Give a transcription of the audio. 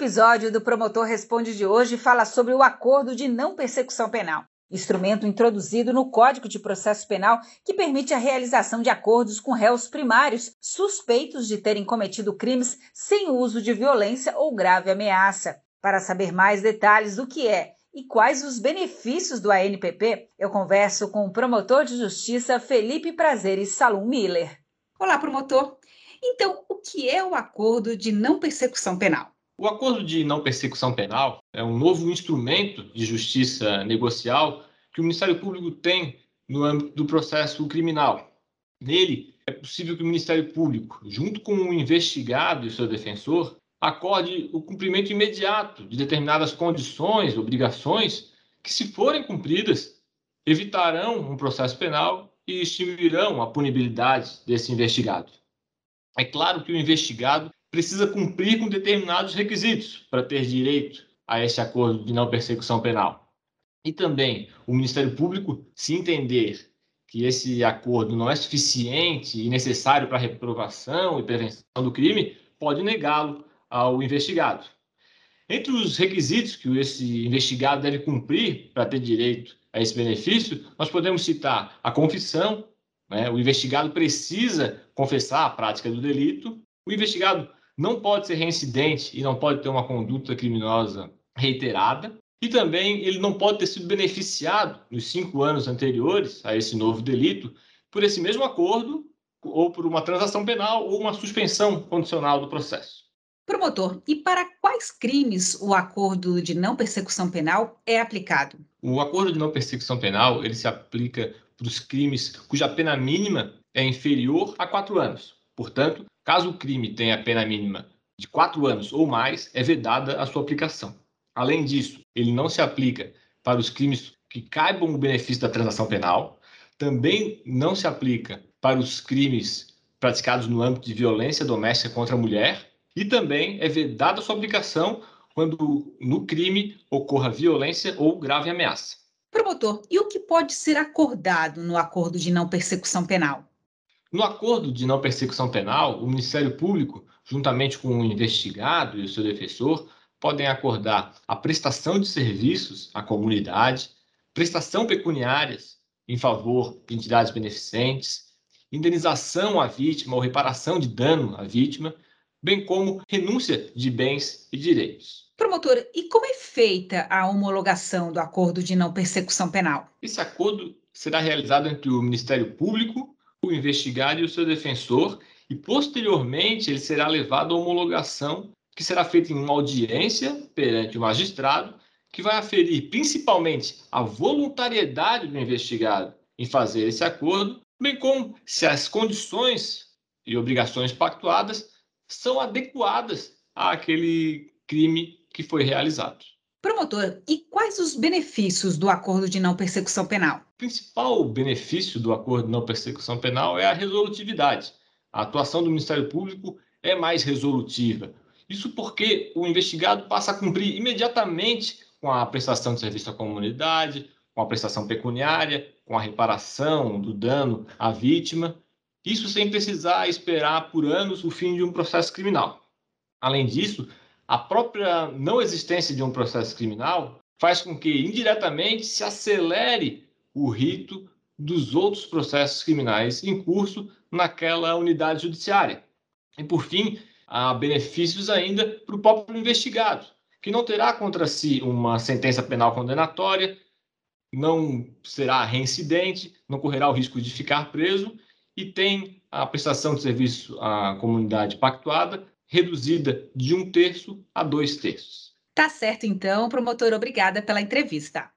episódio do Promotor Responde de hoje fala sobre o acordo de não persecução penal, instrumento introduzido no Código de Processo Penal que permite a realização de acordos com réus primários suspeitos de terem cometido crimes sem uso de violência ou grave ameaça. Para saber mais detalhes do que é e quais os benefícios do ANPP, eu converso com o promotor de justiça Felipe Prazeres Salum Miller. Olá, promotor. Então, o que é o acordo de não persecução penal? O acordo de não persecução penal é um novo instrumento de justiça negocial que o Ministério Público tem no âmbito do processo criminal. Nele, é possível que o Ministério Público, junto com o investigado e seu defensor, acorde o cumprimento imediato de determinadas condições, obrigações, que, se forem cumpridas, evitarão um processo penal e extinguirão a punibilidade desse investigado. É claro que o investigado precisa cumprir com determinados requisitos para ter direito a esse acordo de não persecução penal. E também o Ministério Público, se entender que esse acordo não é suficiente e necessário para a reprovação e prevenção do crime, pode negá-lo ao investigado. Entre os requisitos que esse investigado deve cumprir para ter direito a esse benefício, nós podemos citar a confissão, né? o investigado precisa confessar a prática do delito, o investigado não pode ser reincidente e não pode ter uma conduta criminosa reiterada, e também ele não pode ter sido beneficiado nos cinco anos anteriores a esse novo delito por esse mesmo acordo ou por uma transação penal ou uma suspensão condicional do processo. Promotor, e para quais crimes o acordo de não persecução penal é aplicado? O acordo de não persecução penal ele se aplica para os crimes cuja pena mínima é inferior a quatro anos. Portanto, caso o crime tenha pena mínima de quatro anos ou mais, é vedada a sua aplicação. Além disso, ele não se aplica para os crimes que caibam o benefício da transação penal, também não se aplica para os crimes praticados no âmbito de violência doméstica contra a mulher e também é vedada sua aplicação quando no crime ocorra violência ou grave ameaça. Promotor, e o que pode ser acordado no acordo de não persecução penal? No acordo de não persecução penal, o Ministério Público, juntamente com o investigado e o seu defensor, podem acordar a prestação de serviços à comunidade, prestação pecuniárias em favor de entidades beneficentes, indenização à vítima ou reparação de dano à vítima bem como renúncia de bens e direitos. Promotor, e como é feita a homologação do acordo de não persecução penal? Esse acordo será realizado entre o Ministério Público, o investigado e o seu defensor, e posteriormente ele será levado à homologação, que será feita em uma audiência perante o magistrado, que vai aferir principalmente a voluntariedade do investigado em fazer esse acordo, bem como se as condições e obrigações pactuadas são adequadas àquele crime que foi realizado. Promotor, e quais os benefícios do acordo de não persecução penal? O principal benefício do acordo de não persecução penal é a resolutividade. A atuação do Ministério Público é mais resolutiva. Isso porque o investigado passa a cumprir imediatamente com a prestação de serviço à comunidade, com a prestação pecuniária, com a reparação do dano à vítima isso sem precisar esperar por anos o fim de um processo criminal. Além disso, a própria não existência de um processo criminal faz com que, indiretamente, se acelere o rito dos outros processos criminais em curso naquela unidade judiciária. E, por fim, há benefícios ainda para o próprio investigado, que não terá contra si uma sentença penal condenatória, não será reincidente, não correrá o risco de ficar preso e tem a prestação de serviço à comunidade pactuada reduzida de um terço a dois terços. Tá certo, então, promotor, obrigada pela entrevista.